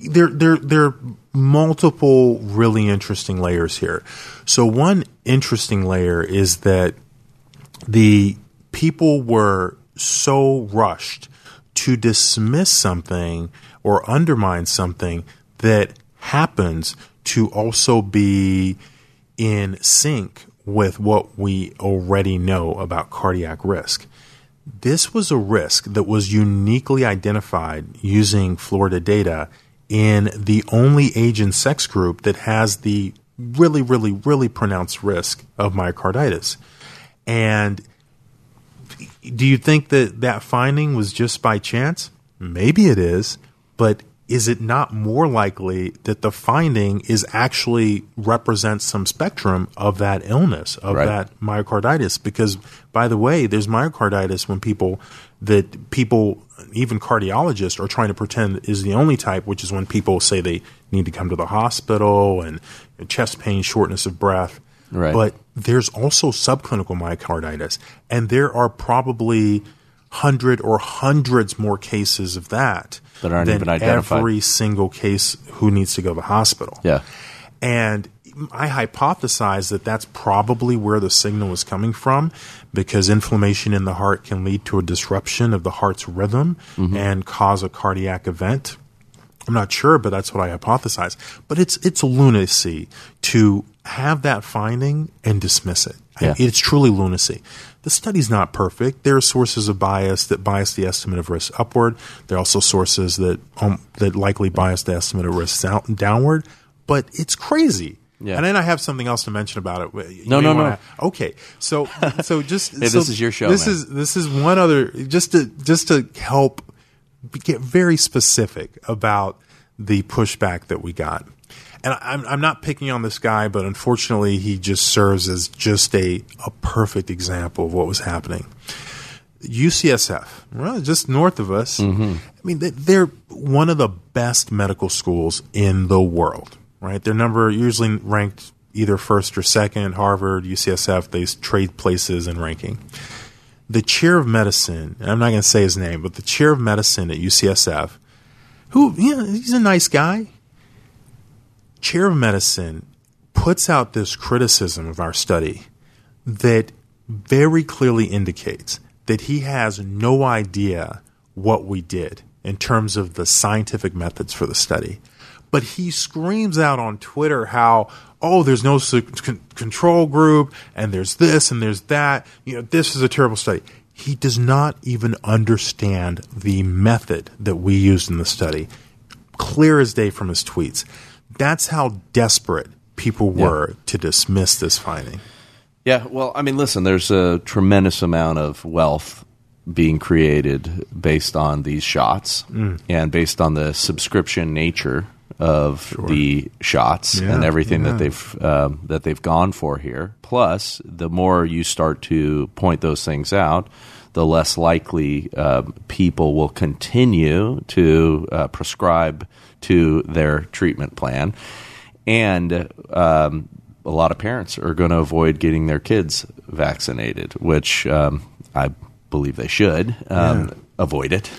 S3: there there there are multiple really interesting layers here. So one interesting layer is that the people were so rushed to dismiss something or undermine something that happens to also be in sync with what we already know about cardiac risk. This was a risk that was uniquely identified using Florida data in the only age and sex group that has the really, really, really pronounced risk of myocarditis. And do you think that that finding was just by chance? maybe it is, but is it not more likely that the finding is actually represents some spectrum of that illness of
S2: Right.
S3: that myocarditis because by the way there's myocarditis when people that people even cardiologists are trying to pretend is the only type which is when people say they need to come to the hospital and chest pain shortness of breath
S2: Right.
S3: but there's also subclinical myocarditis and there are probably hundred or hundreds more cases of that
S2: That aren't
S3: than
S2: even identified.
S3: every single case who needs to go to the hospital
S2: Yeah.
S3: and I hypothesize that that's probably where the signal is coming from because inflammation in the heart can lead to a disruption of the heart's rhythm mm-hmm. and cause a cardiac event. I'm not sure, but that's what I hypothesize. But it's it's lunacy to have that finding and dismiss it.
S2: Yeah.
S3: It's truly lunacy. The study's not perfect. There are sources of bias that bias the estimate of risk upward. There are also sources that um, that likely bias the estimate of risk down, downward. But it's crazy.
S2: Yeah.
S3: And then I have something else to mention about it. You
S2: No,
S3: may
S2: no,
S3: wanna- Okay, so so just
S2: Hey,
S3: so
S2: this is your show,
S3: This
S2: man.
S3: is this is one other just to just to help get very specific about the pushback that we got. And I'm, I'm not picking on this guy, but unfortunately, he just serves as just a, a perfect example of what was happening. UCSF, well, just north of us. Mm-hmm. I mean, they- they're one of the best medical schools in the world, right? Their number usually ranked either first or second. Harvard, UCSF, they trade places in ranking the chair of medicine, and I'm not going to say his name, but the chair of medicine at UCSF, who, yeah, he's a nice guy. Chair of medicine puts out this criticism of our study that very clearly indicates that he has no idea what we did in terms of the scientific methods for the study. But he screams out on Twitter how, oh, there's no control group, and there's this and there's that. You know, this is a terrible study. He does not even understand the method that we used in the study. Clear as day from his tweets. That's how desperate people were to dismiss this finding.
S2: Yeah, well, I mean, listen, there's a tremendous amount of wealth being created based on these shots and based on the subscription nature of the shots
S3: Yeah,
S2: and everything
S3: yeah.
S2: that they've um, that they've gone for here. Plus, the more you start to point those things out, the less likely um, people will continue to uh, prescribe to their treatment plan, and um, a lot of parents are going to avoid getting their kids vaccinated, which um, I believe they should um,
S3: Yeah.
S2: avoid it.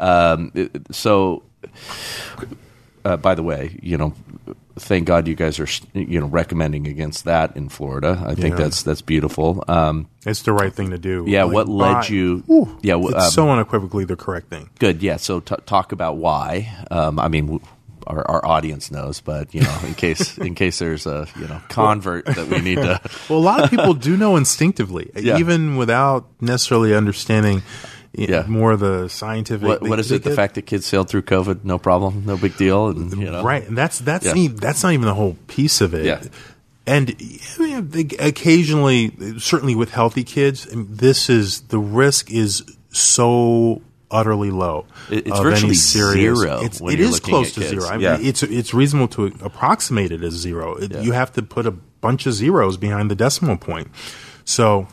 S2: Um, so, uh, by the way, you know, thank God you guys are you know recommending against that in Florida. I think
S3: Yeah.
S2: that's that's beautiful. Um,
S3: It's the right thing to do.
S2: Yeah,
S3: Like,
S2: what led
S3: why-
S2: you- yeah,
S3: it's
S2: um,
S3: so unequivocally the correct thing.
S2: good, yeah. So t- talk about why. Um, I mean. W- our, our audience knows, but you know, in case in case there's a you know convert that we need to
S3: Well, a lot of people do know instinctively,
S2: Yeah.
S3: even without necessarily understanding
S2: Yeah.
S3: more of the scientific.
S2: What, what is it? The fact that kids sailed through COVID, no problem, no big deal, and you know,
S3: right? And that's that's
S2: Yeah.
S3: e- that's not even the whole piece of it.
S2: Yeah.
S3: And mean, occasionally, certainly with healthy kids, mean, this is the risk is so utterly low.
S2: It- it's virtually
S3: serious-
S2: zero
S3: It's,
S2: when
S3: it
S2: you're
S3: is close to
S2: kids.
S3: zero. I mean,
S2: Yeah.
S3: it's it's reasonable to approximate it as zero. It- You have to put a bunch of zeros behind the decimal point. So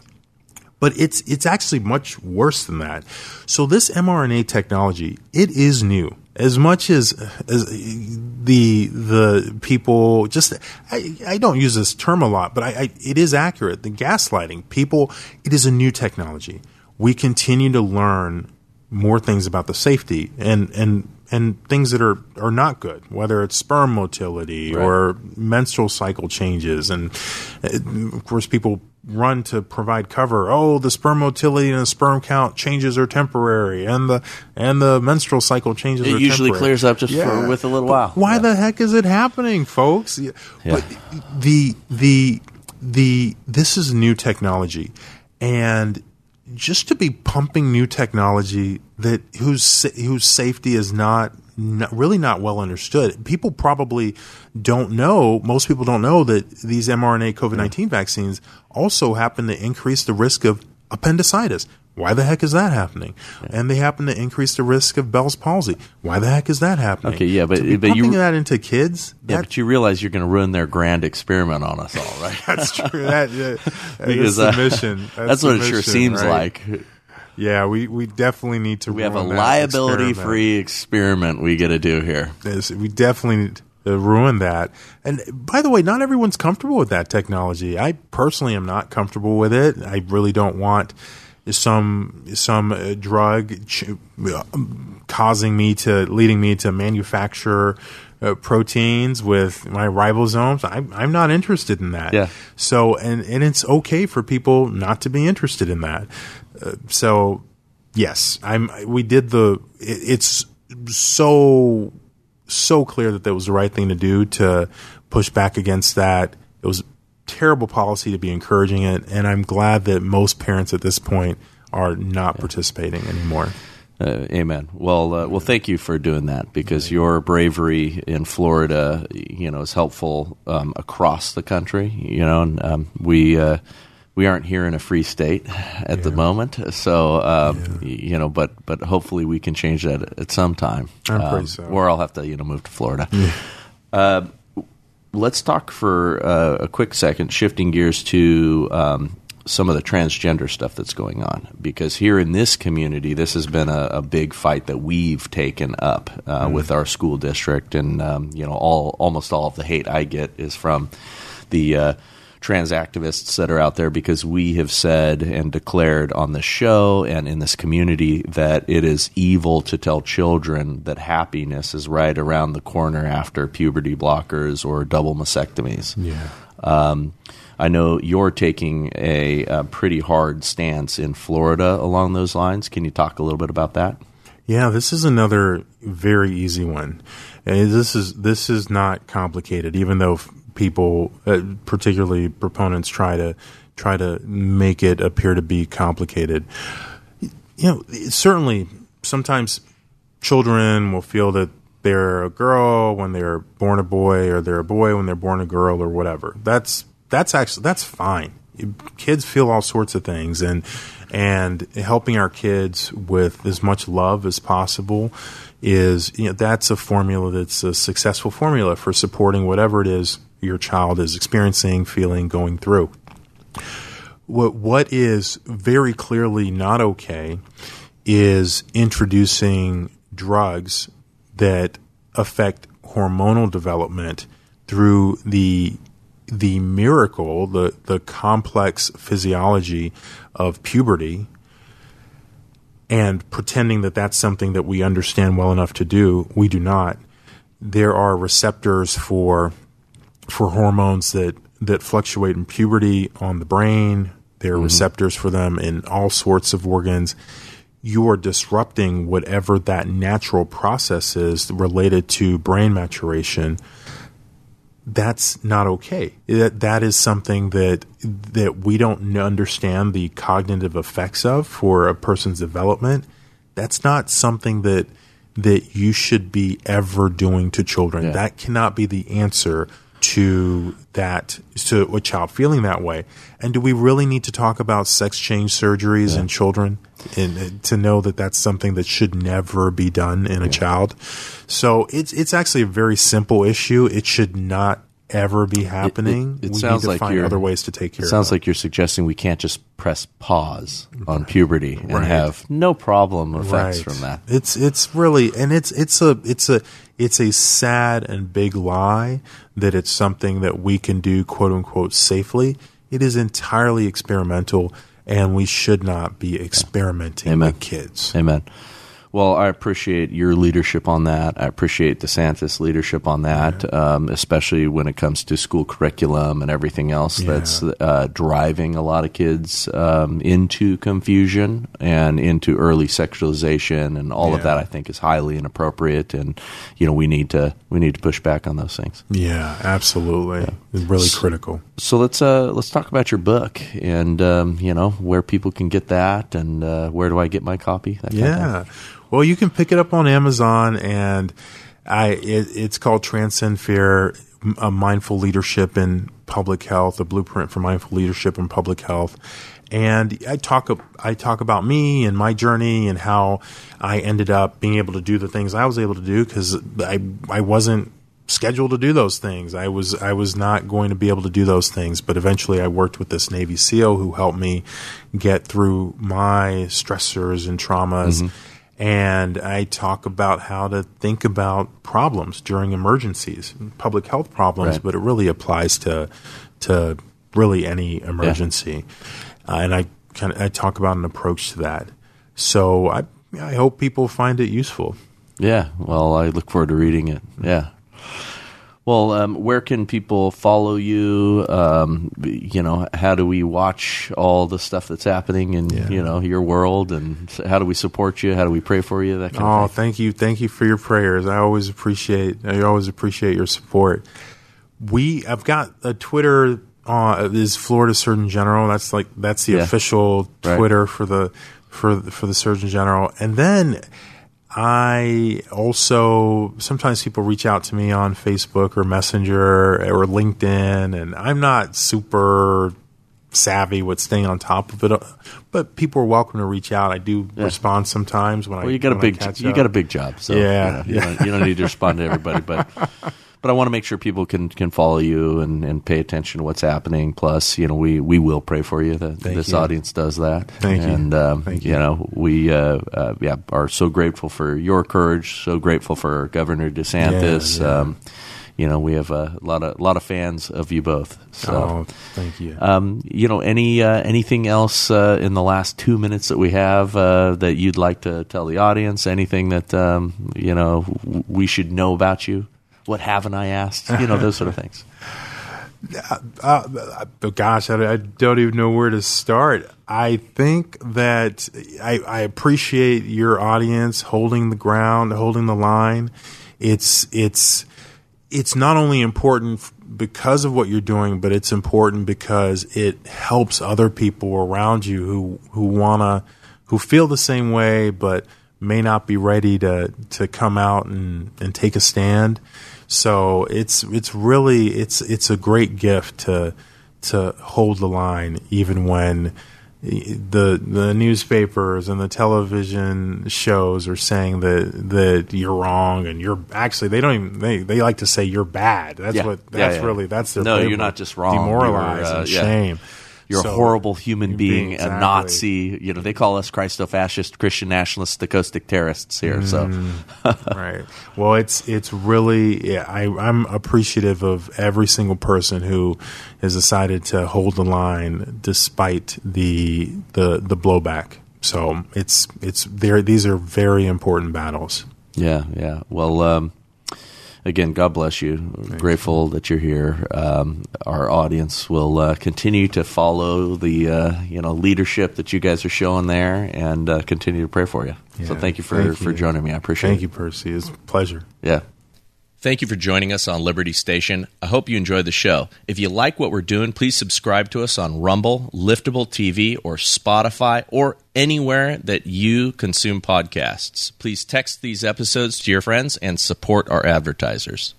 S3: but it's it's actually much worse than that. So this mRNA technology, it is new. As much as as the the people just I, I don't use this term a lot, but I, I it is accurate. The gaslighting people, it is a new technology. We continue to learn more things about the safety and and and things that are are not good, whether it's sperm motility
S2: Right.
S3: or menstrual cycle changes, and of course people run to provide cover. Oh, the sperm motility and the sperm count changes are temporary, and the and the menstrual cycle changes.
S2: It usually
S3: temporary.
S2: clears up just for with a little
S3: But
S2: while.
S3: Why
S2: Yeah.
S3: the heck is it happening, folks? Yeah.
S2: Yeah.
S3: But the the the this is new technology, and just to be pumping new technology that whose whose safety is not, not really not well understood. People probably don't know. Most people don't know that these mRNA COVID nineteen vaccines also happen to increase the risk of appendicitis, Why the heck is that happening? And they happen to increase the risk of Bell's palsy. Why the heck is that happening?
S2: Okay, yeah, but-
S3: to
S2: but you-
S3: that into kids.
S2: Yeah,
S3: that-
S2: but you realize you're going to ruin their grand experiment on us all, right?
S3: that's true. That,
S2: Because,
S3: that's the
S2: uh,
S3: mission.
S2: That's,
S3: the
S2: what it sure seems
S3: right?
S2: like.
S3: Yeah, we, we definitely need to.
S2: We have a liability free experiment we got to do here.
S3: We definitely need to ruin that. And by the way, not everyone's comfortable with that technology. I personally am not comfortable with it. I really don't want some some uh, drug ch- uh, causing me to leading me to manufacture uh, proteins with my ribosomes. I'm I'm not interested in that.
S2: Yeah.
S3: So and and it's okay for people not to be interested in that. Uh, so yes, I'm. We did the. It, it's so so clear that that was the right thing to do to push back against that. It was terrible policy to be encouraging it, and I'm glad that most parents at this point are not participating anymore.
S2: Uh, amen. Well, uh, well, thank you for doing that because your bravery in Florida, you know, is helpful um, across the country. You know, and um, we uh, we aren't here in a free state at the moment, so um, y- you know, but but hopefully we can change that at some time.
S3: I'm pretty
S2: Um,
S3: so.
S2: Or I'll have to you know move to Florida. Uh, let's talk for uh, a quick second, shifting gears to um, some of the transgender stuff that's going on. Because here in this community, this has been a, a big fight that we've taken up uh, with our school district, and um, you know, all almost all of the hate I get is from the uh, trans activists that are out there because we have said and declared on the show and in this community that it is evil to tell children that happiness is right around the corner after puberty blockers or double mastectomies.
S3: Yeah.
S2: Um, I know you're taking a, a pretty hard stance in Florida along those lines. Can you talk a little bit about that?
S3: Yeah, this is another very easy one. And this is this is not complicated, even though people, uh, particularly proponents, try to try to make it appear to be complicated. You know, certainly sometimes children will feel that they're a girl when they're born a boy, or they're a boy when they're born a girl, or whatever. That's that's actually that's fine. Kids feel all sorts of things, and and helping our kids with as much love as possible is you know that's a formula that's a successful formula for supporting whatever it is your child is experiencing, feeling, going through. What what is very clearly not okay is introducing drugs that affect hormonal development through the the miracle, the the complex physiology of puberty, and pretending that that's something that we understand well enough to do. We do not. There are receptors for for hormones that that fluctuate in puberty on the brain. There are mm-hmm. receptors for them in all sorts of organs. You are disrupting whatever that natural process is related to brain maturation. That's not okay. That that is something that that we don't understand the cognitive effects of for a person's development. That's not something that that you should be ever doing to children.
S2: Yeah.
S3: That cannot be the answer to that to a child feeling that way. And do we really need to talk about sex change surgeries in children and uh, to know that that's something that should never be done in a child? So it's it's actually a very simple issue. It should not ever be happening.
S2: it
S3: we
S2: sounds
S3: need to
S2: like
S3: find
S2: you're-
S3: other ways to take care
S2: It sounds
S3: it.
S2: like you're suggesting we can't just press pause on puberty and
S3: Right.
S2: have no problem effects from that.
S3: It's it's really and it's it's a it's a it's a sad and big lie that it's something that we can do quote unquote safely. It is entirely experimental and we should not be experimenting
S2: Amen.
S3: with kids.
S2: Amen. Well, I appreciate your leadership on that. I appreciate DeSantis' leadership on that, um, especially when it comes to school curriculum and everything else
S3: Yeah.
S2: that's uh, driving a lot of kids um, into confusion and into early sexualization and all of that. I think is highly inappropriate, and you know we need to we need to push back on those things.
S3: Yeah, absolutely. It's really critical.
S2: So let's uh, let's talk about your book and um, you know where people can get that and uh, where do I get my copy? That kind of.
S3: Yeah. Well, you can pick it up on Amazon, and I it, it's called Transcend Fear: A Mindful Leadership in public health, a blueprint for mindful leadership in public health. And I talk I talk about me and my journey and how I ended up being able to do the things I was able to do because I I wasn't scheduled to do those things. I was I was not going to be able to do those things, but eventually I worked with this Navy SEAL who helped me get through my stressors and traumas. Mm-hmm and I talk about how to think about problems during emergencies, public health problems, right. but it really applies to to really any emergency. Yeah. Uh, and I kind of I talk about an approach to that. So I I hope people find it useful.
S2: Yeah, well, I look forward to reading it. Yeah, well, um, where can people follow you? Um, you know, how do we watch all the stuff that's happening in yeah. you know your world, and how do we support you? How do we pray for you? That kind of thing.
S3: oh, thank you, thank you for your prayers. I always appreciate. I always appreciate your support. We, I've got a Twitter. Uh, is Florida Surgeon General? That's like that's the yeah. official Twitter right. for the for for the Surgeon General, and then I also sometimes people reach out to me on Facebook or Messenger or LinkedIn, and I'm not super savvy with staying on top of it, but people are welcome to reach out. I do yeah. respond sometimes when
S2: well,
S3: I.
S2: you got a big you up. got a big job, so yeah, you, know, yeah. You, don't, you don't need to respond to everybody, but but I want to make sure people can can follow you and, and pay attention to what's happening. Plus, you know, we, we will pray for you. That this you. audience does that.
S3: Thank
S2: and,
S3: you.
S2: Um,
S3: Thank you.
S2: You know, we uh, uh, yeah are so grateful for your courage. So grateful for Governor DeSantis. Yeah, yeah. Um, you know, we have a lot of a lot of fans of you both. So,
S3: oh, thank you.
S2: Um, you know, any uh, anything else uh, in the last two minutes that we have uh, that you'd like to tell the audience? Anything that um, you know we should know about you? What haven't I asked? You know, those sort of things.
S3: Uh, uh, gosh, I, I, don't even know where to start. I think that I, I, appreciate your audience holding the ground, holding the line. It's it's it's not only important because of what you're doing, but it's important because it helps other people around you who who wanna who feel the same way, but may not be ready to to come out and, and take a stand. So it's it's really it's it's a great gift to to hold the line even when the the newspapers and the television shows are saying that that you're wrong and you're actually they don't even they, they like to say you're bad. That's yeah. what that's yeah, yeah. really that's their
S2: no you're not just wrong
S3: demoralized uh, and shame.
S2: You're so, a horrible human being, exactly. a Nazi. You know, they call us Christo-fascist, Christian nationalist, stochastic terrorists here. So,
S3: mm, right. Well, it's it's really yeah, I, I'm appreciative of every single person who has decided to hold the line despite the the the blowback. So it's it's there. These are very important battles.
S2: Yeah, yeah. Well, um, again, God bless you. Grateful that you're here. Um, our audience will uh, continue to follow the uh, you know leadership that you guys are showing there, and uh, continue to pray for you. Yeah, so thank you for thank for joining me. I appreciate
S3: thank
S2: it.
S3: Thank you, Percy. It's a pleasure.
S2: Yeah.
S4: Thank you for joining us on Liberty Station. I hope you enjoyed the show. If you like what we're doing, please subscribe to us on Rumble, Liftable TV, or Spotify, or anywhere that you consume podcasts. Please text these episodes to your friends and support our advertisers.